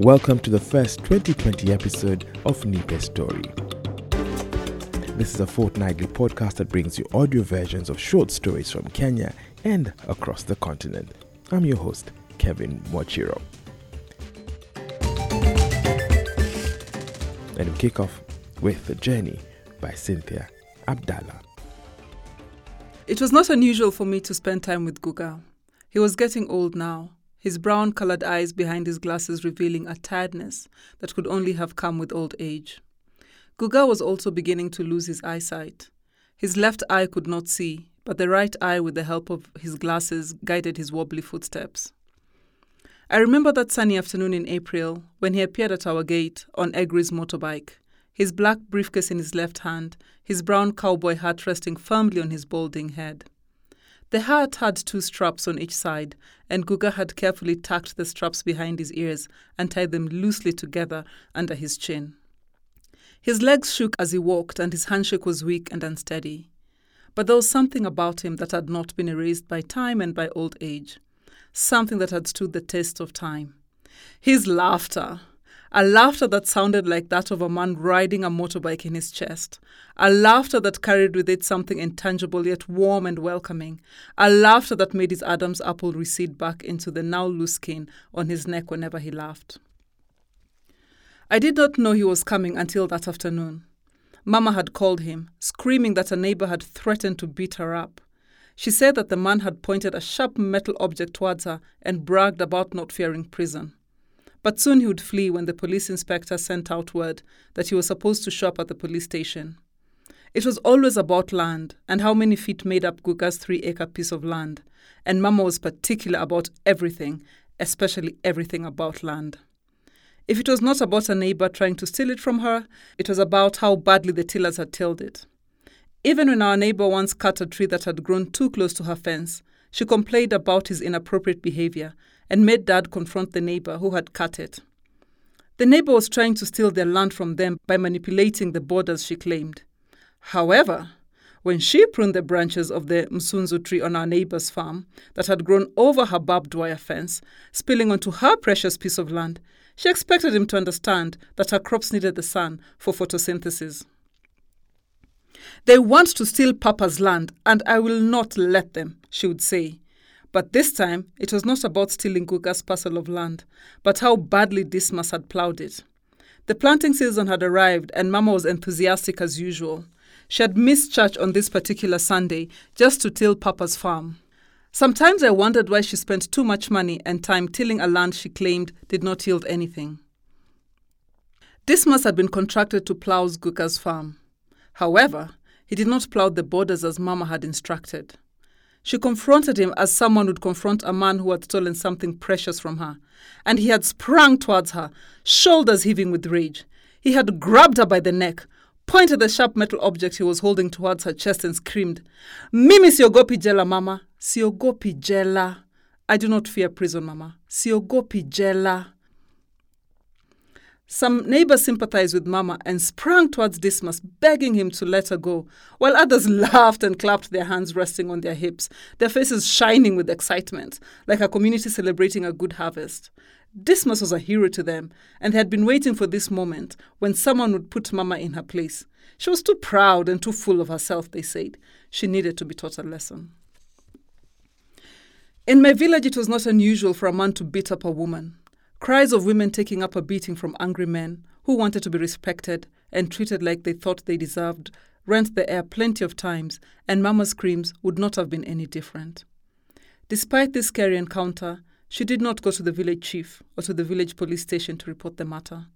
Welcome to the first 2020 episode of Nipe Story. This is a fortnightly podcast that brings you audio versions of short stories from Kenya and across the continent. I'm your host, Kevin Mwachiro. And we kick off with The Journey by Cynthia Abdallah. It was not unusual for me to spend time with Guga. He was getting old now, his brown colored eyes behind his glasses revealing a tiredness that could only have come with old age. Guga was also beginning to lose his eyesight. His left eye could not see, but the right eye, with the help of his glasses, guided his wobbly footsteps. I remember that sunny afternoon in April when he appeared at our gate on Egri's motorbike, his black briefcase in his left hand, his brown cowboy hat resting firmly on his balding head. The hat had two straps on each side, and Guga had carefully tucked the straps behind his ears and tied them loosely together under his chin. His legs shook as he walked, and his handshake was weak and unsteady. But there was something about him that had not been erased by time and by old age, something that had stood the test of time. His laughter, a laughter that sounded like that of a man riding a motorbike in his chest, a laughter that carried with it something intangible yet warm and welcoming, a laughter that made his Adam's apple recede back into the now loose skin on his neck whenever he laughed. I did not know he was coming until that afternoon. Mama had called him, screaming that a neighbor had threatened to beat her up. She said that the man had pointed a sharp metal object towards her and bragged about not fearing prison. But soon he would flee when the police inspector sent out word that he was supposed to show up at the police station. It was always about land and how many feet made up Guga's three acre piece of land, and Mama was particular about everything, especially everything about land. If it was not about a neighbor trying to steal it from her, it was about how badly the tillers had tilled it. Even when our neighbor once cut a tree that had grown too close to her fence, she complained about his inappropriate behavior and made Dad confront the neighbor who had cut it. The neighbor was trying to steal their land from them by manipulating the borders, she claimed. However, when she pruned the branches of the msunzu tree on our neighbor's farm that had grown over her barbed wire fence, spilling onto her precious piece of land, she expected him to understand that her crops needed the sun for photosynthesis. They want to steal Papa's land, and I will not let them, she would say. But this time, it was not about stealing Guga's parcel of land, but how badly Dismas had ploughed it. The planting season had arrived, and Mama was enthusiastic as usual. She had missed church on this particular Sunday just to till Papa's farm. Sometimes I wondered why she spent too much money and time tilling a land she claimed did not yield anything. Dismas had been contracted to plough Guga's farm. However, he did not plough the borders as Mama had instructed. She confronted him as someone would confront a man who had stolen something precious from her, and he had sprung towards her, shoulders heaving with rage. He had grabbed her by the neck, pointed the sharp metal object he was holding towards her chest, and screamed, Mimi siogopi jela, mama. Siogopi jela. I do not fear prison, mama. Siogopi jela. Some neighbors sympathized with Mama and sprang towards Dismas, begging him to let her go, while others laughed and clapped their hands resting on their hips, their faces shining with excitement, like a community celebrating a good harvest. Dismas was a hero to them, and they had been waiting for this moment when someone would put Mama in her place. She was too proud and too full of herself, they said. She needed to be taught a lesson. In my village, it was not unusual for a man to beat up a woman. Cries of women taking up a beating from angry men who wanted to be respected and treated like they thought they deserved rent the air plenty of times, and Mama's screams would not have been any different. Despite this scary encounter, she did not go to the village chief or to the village police station to report the matter.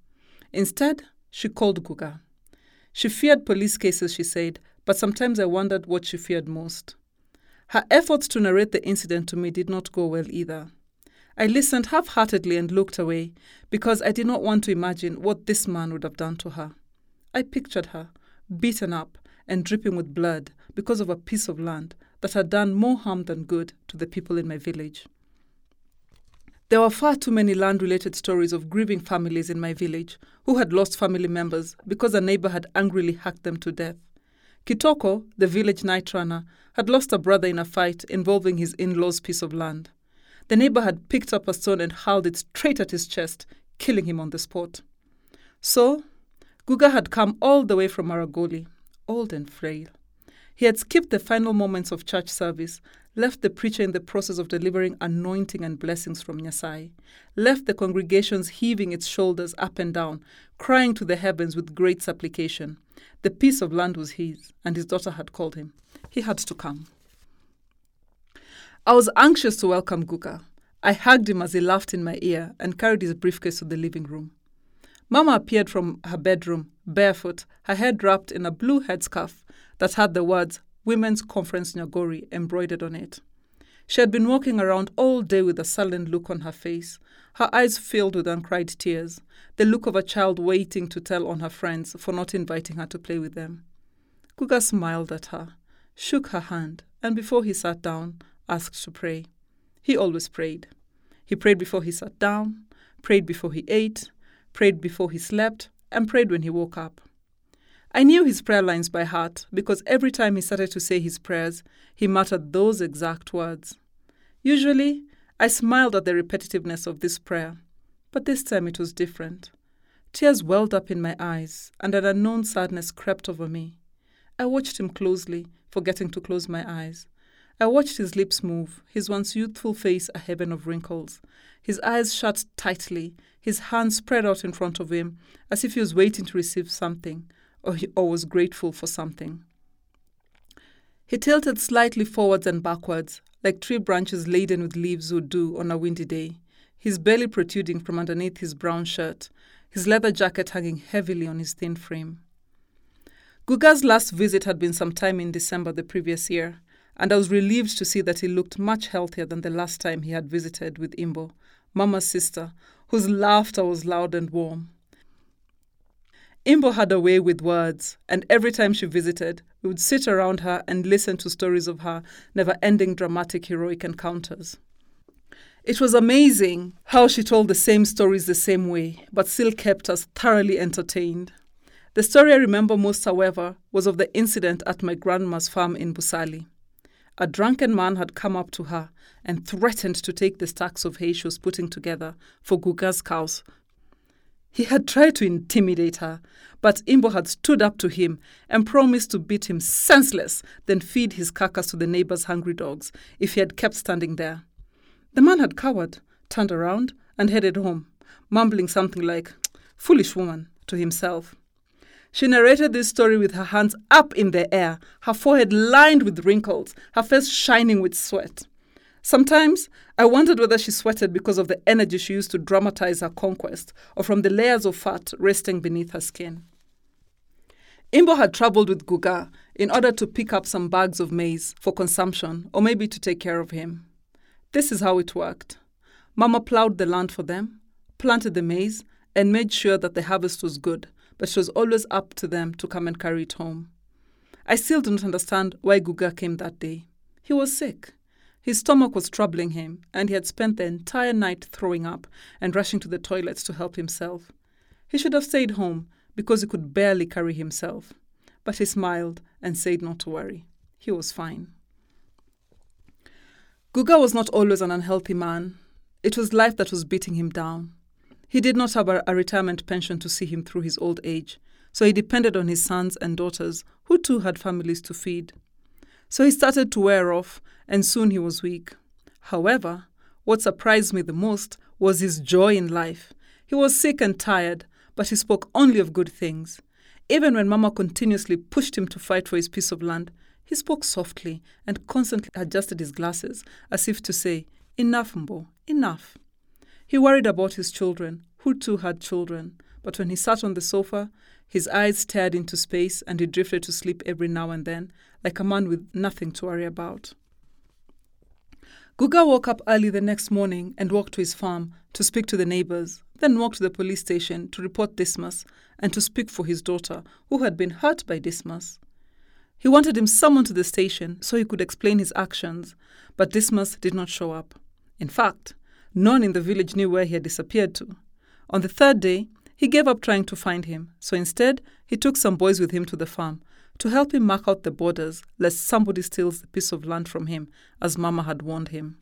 Instead, she called Guga. She feared police cases, she said, but sometimes I wondered what she feared most. Her efforts to narrate the incident to me did not go well either. I listened half heartedly and looked away because I did not want to imagine what this man would have done to her. I pictured her, beaten up and dripping with blood because of a piece of land that had done more harm than good to the people in my village. There were far too many land related stories of grieving families in my village who had lost family members because a neighbor had angrily hacked them to death. Kitoko, the village night runner, had lost a brother in a fight involving his in law's piece of land. The neighbor had picked up a stone and hurled it straight at his chest, killing him on the spot. So, Guga had come all the way from Maragoli, old and frail. He had skipped the final moments of church service, left the preacher in the process of delivering anointing and blessings from Nyasai, left the congregations heaving its shoulders up and down, crying to the heavens with great supplication. The piece of land was his, and his daughter had called him. He had to come. I was anxious to welcome Guga. I hugged him as he laughed in my ear and carried his briefcase to the living room. Mama appeared from her bedroom, barefoot, her head wrapped in a blue headscarf that had the words Women's Conference Nyagori embroidered on it. She had been walking around all day with a sullen look on her face, her eyes filled with uncried tears, the look of a child waiting to tell on her friends for not inviting her to play with them. Guga smiled at her, shook her hand, and before he sat down, asked to pray. He always prayed. He prayed before he sat down, prayed before he ate, prayed before he slept, and prayed when he woke up. I knew his prayer lines by heart because every time he started to say his prayers, he muttered those exact words. Usually, I smiled at the repetitiveness of this prayer, but this time it was different. Tears welled up in my eyes, and an unknown sadness crept over me. I watched him closely, forgetting to close my eyes. I watched his lips move, his once youthful face a heaven of wrinkles, his eyes shut tightly, his hands spread out in front of him, as if he was waiting to receive something, or, he, or was grateful for something. He tilted slightly forwards and backwards, like tree branches laden with leaves would do on a windy day, his belly protruding from underneath his brown shirt, his leather jacket hanging heavily on his thin frame. Guga's last visit had been sometime in December the previous year, and I was relieved to see that he looked much healthier than the last time he had visited with Imbo, Mama's sister, whose laughter was loud and warm. Imbo had a way with words, and every time she visited, we would sit around her and listen to stories of her never ending dramatic heroic encounters. It was amazing how she told the same stories the same way, but still kept us thoroughly entertained. The story I remember most, however, was of the incident at my grandma's farm in Busali. A drunken man had come up to her and threatened to take the stacks of hay she was putting together for Guga's cows. He had tried to intimidate her, but Imbo had stood up to him and promised to beat him senseless, then feed his carcass to the neighbors' hungry dogs if he had kept standing there. The man had cowered, turned around, and headed home, mumbling something like, Foolish woman, to himself. She narrated this story with her hands up in the air, her forehead lined with wrinkles, her face shining with sweat. Sometimes I wondered whether she sweated because of the energy she used to dramatize her conquest or from the layers of fat resting beneath her skin. Imbo had traveled with Guga in order to pick up some bags of maize for consumption or maybe to take care of him. This is how it worked. Mama plowed the land for them, planted the maize, and made sure that the harvest was good but it was always up to them to come and carry it home. I still do not understand why Guga came that day. He was sick. His stomach was troubling him, and he had spent the entire night throwing up and rushing to the toilets to help himself. He should have stayed home because he could barely carry himself. But he smiled and said not to worry. He was fine. Guga was not always an unhealthy man. It was life that was beating him down. He did not have a, retirement pension to see him through his old age, so he depended on his sons and daughters, who too had families to feed. So he started to wear off, and soon he was weak. However, what surprised me the most was his joy in life. He was sick and tired, but he spoke only of good things. Even when Mama continuously pushed him to fight for his piece of land, he spoke softly and constantly adjusted his glasses as if to say, Enough, Mbo, enough. He worried about his children, who too had children, but when he sat on the sofa, his eyes stared into space and he drifted to sleep every now and then, like a man with nothing to worry about. Guga woke up early the next morning and walked to his farm to speak to the neighbors, then walked to the police station to report Dismas and to speak for his daughter, who had been hurt by Dismas. He wanted him summoned to the station so he could explain his actions, but Dismas did not show up. In fact, None in the village knew where he had disappeared to. On the third day, he gave up trying to find him, so instead, he took some boys with him to the farm to help him mark out the borders lest somebody steals the piece of land from him, as Mama had warned him.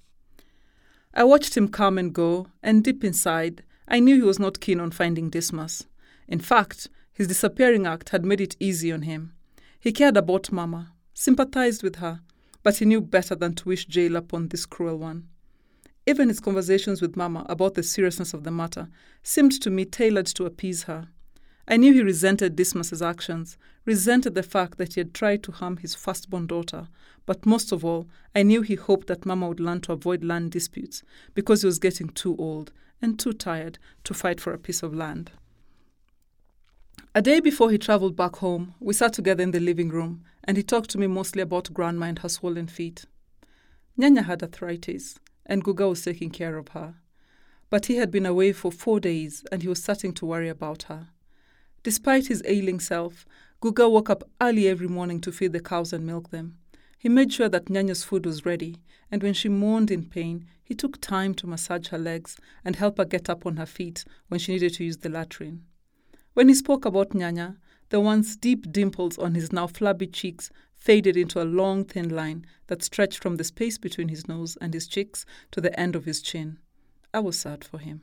I watched him come and go, and deep inside, I knew he was not keen on finding Dismas. In fact, his disappearing act had made it easy on him. He cared about Mama, sympathized with her, but he knew better than to wish jail upon this cruel one. Even his conversations with Mama about the seriousness of the matter seemed to me tailored to appease her. I knew he resented Dismas's actions, resented the fact that he had tried to harm his firstborn daughter, but most of all, I knew he hoped that Mama would learn to avoid land disputes because he was getting too old and too tired to fight for a piece of land. A day before he traveled back home, we sat together in the living room and he talked to me mostly about Grandma and her swollen feet. Nyanya had arthritis, and Guga was taking care of her. But he had been away for four days and he was starting to worry about her. Despite his ailing self, Guga woke up early every morning to feed the cows and milk them. He made sure that Nyanya's food was ready, and when she moaned in pain, he took time to massage her legs and help her get up on her feet when she needed to use the latrine. When he spoke about Nyanya, the once deep dimples on his now flabby cheeks faded into a long, thin line that stretched from the space between his nose and his cheeks to the end of his chin. I was sad for him.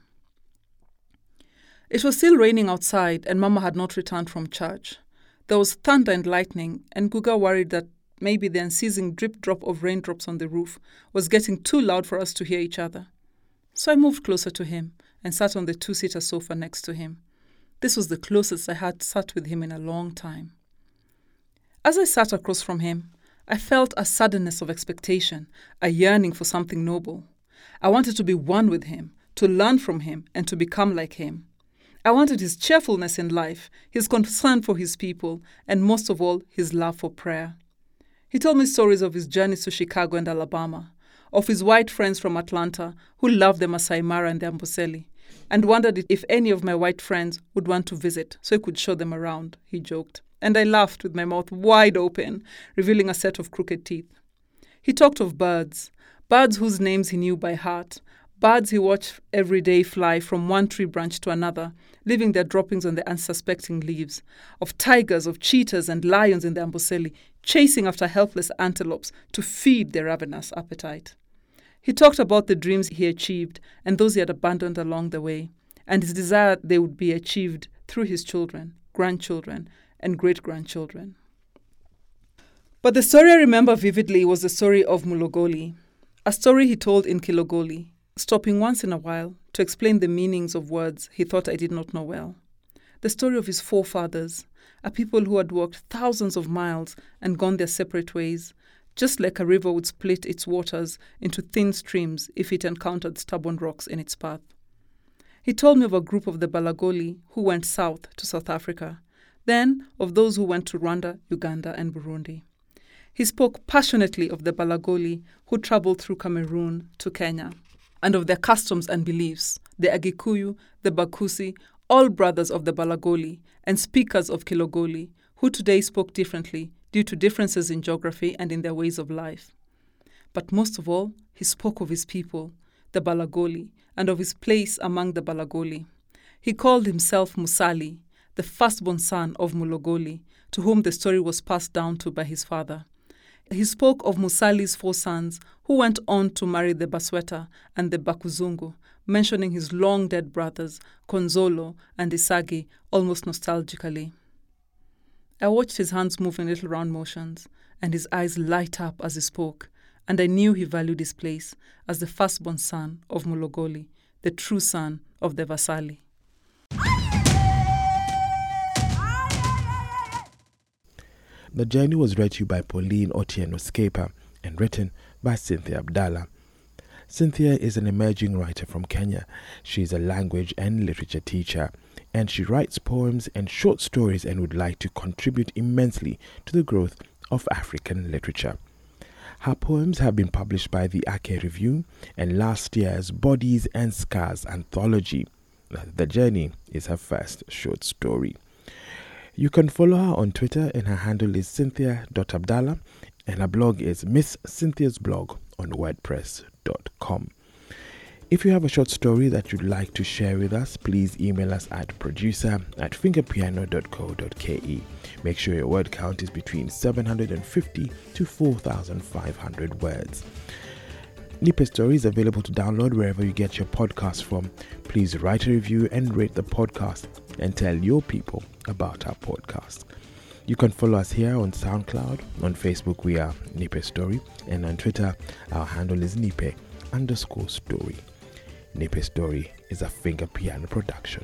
It was still raining outside, and Mama had not returned from church. There was thunder and lightning, and Guga worried that maybe the unceasing drip drop of raindrops on the roof was getting too loud for us to hear each other. So I moved closer to him and sat on the two seater sofa next to him. This was the closest I had sat with him in a long time. As I sat across from him, I felt a suddenness of expectation, a yearning for something noble. I wanted to be one with him, to learn from him, and to become like him. I wanted his cheerfulness in life, his concern for his people, and most of all, his love for prayer. He told me stories of his journeys to Chicago and Alabama, of his white friends from Atlanta who loved the Masai Mara and the Amboseli, and wondered if any of my white friends would want to visit so he could show them around, he joked. And I laughed with my mouth wide open, revealing a set of crooked teeth. He talked of birds, birds whose names he knew by heart, Birds he watched every day fly from one tree branch to another, leaving their droppings on the unsuspecting leaves. Of tigers, of cheetahs, and lions in the Amboseli, chasing after helpless antelopes to feed their ravenous appetite. He talked about the dreams he achieved and those he had abandoned along the way, and his desire they would be achieved through his children, grandchildren, and great grandchildren. But the story I remember vividly was the story of Mulogoli, a story he told in Kilogoli, stopping once in a while to explain the meanings of words he thought I did not know well. The story of his forefathers, a people who had walked thousands of miles and gone their separate ways, just like a river would split its waters into thin streams if it encountered stubborn rocks in its path. He told me of a group of the Balagoli who went south to South Africa, then of those who went to Rwanda, Uganda, and Burundi. He spoke passionately of the Balagoli who traveled through Cameroon to Kenya and of their customs and beliefs, the Agikuyu, the Bakusi, all brothers of the Balagoli and speakers of Kilogoli, who today spoke differently due to differences in geography and in their ways of life. But most of all, he spoke of his people, the Balagoli, and of his place among the Balagoli. He called himself Musali, the firstborn son of Mulogoli, to whom the story was passed down to by his father. He spoke of Musali's four sons, who went on to marry the Basweta and the Bakuzungu, mentioning his long dead brothers, Konzolo and Isagi, almost nostalgically. I watched his hands move in little round motions, and his eyes light up as he spoke, and I knew he valued his place as the firstborn son of Mulogoli, the true son of the Vasali. The journey was read to you by Pauline Otieno Scaper and written by Cynthia Abdallah. Cynthia is an emerging writer from Kenya. She is a language and literature teacher, and she writes poems and short stories and would like to contribute immensely to the growth of African literature. Her poems have been published by the Ake Review and last year's Bodies and Scars anthology. The Journey is her first short story. You can follow her on Twitter, and her handle is cynthia.abdallah, and her blog is Miss Cynthia's blog on WordPress.com. If you have a short story that you'd like to share with us, please email us at producer at fingerpiano.co.ke. Make sure your word count is between 750 to 4,500 words. Nipe Story is available to download wherever you get your podcasts from. Please write a review and rate the podcast and tell your people about our podcast. You can follow us here on SoundCloud. On Facebook, we are Nipe Story. And on Twitter, our handle is Nipe underscore story. Nipe Story is a finger piano production.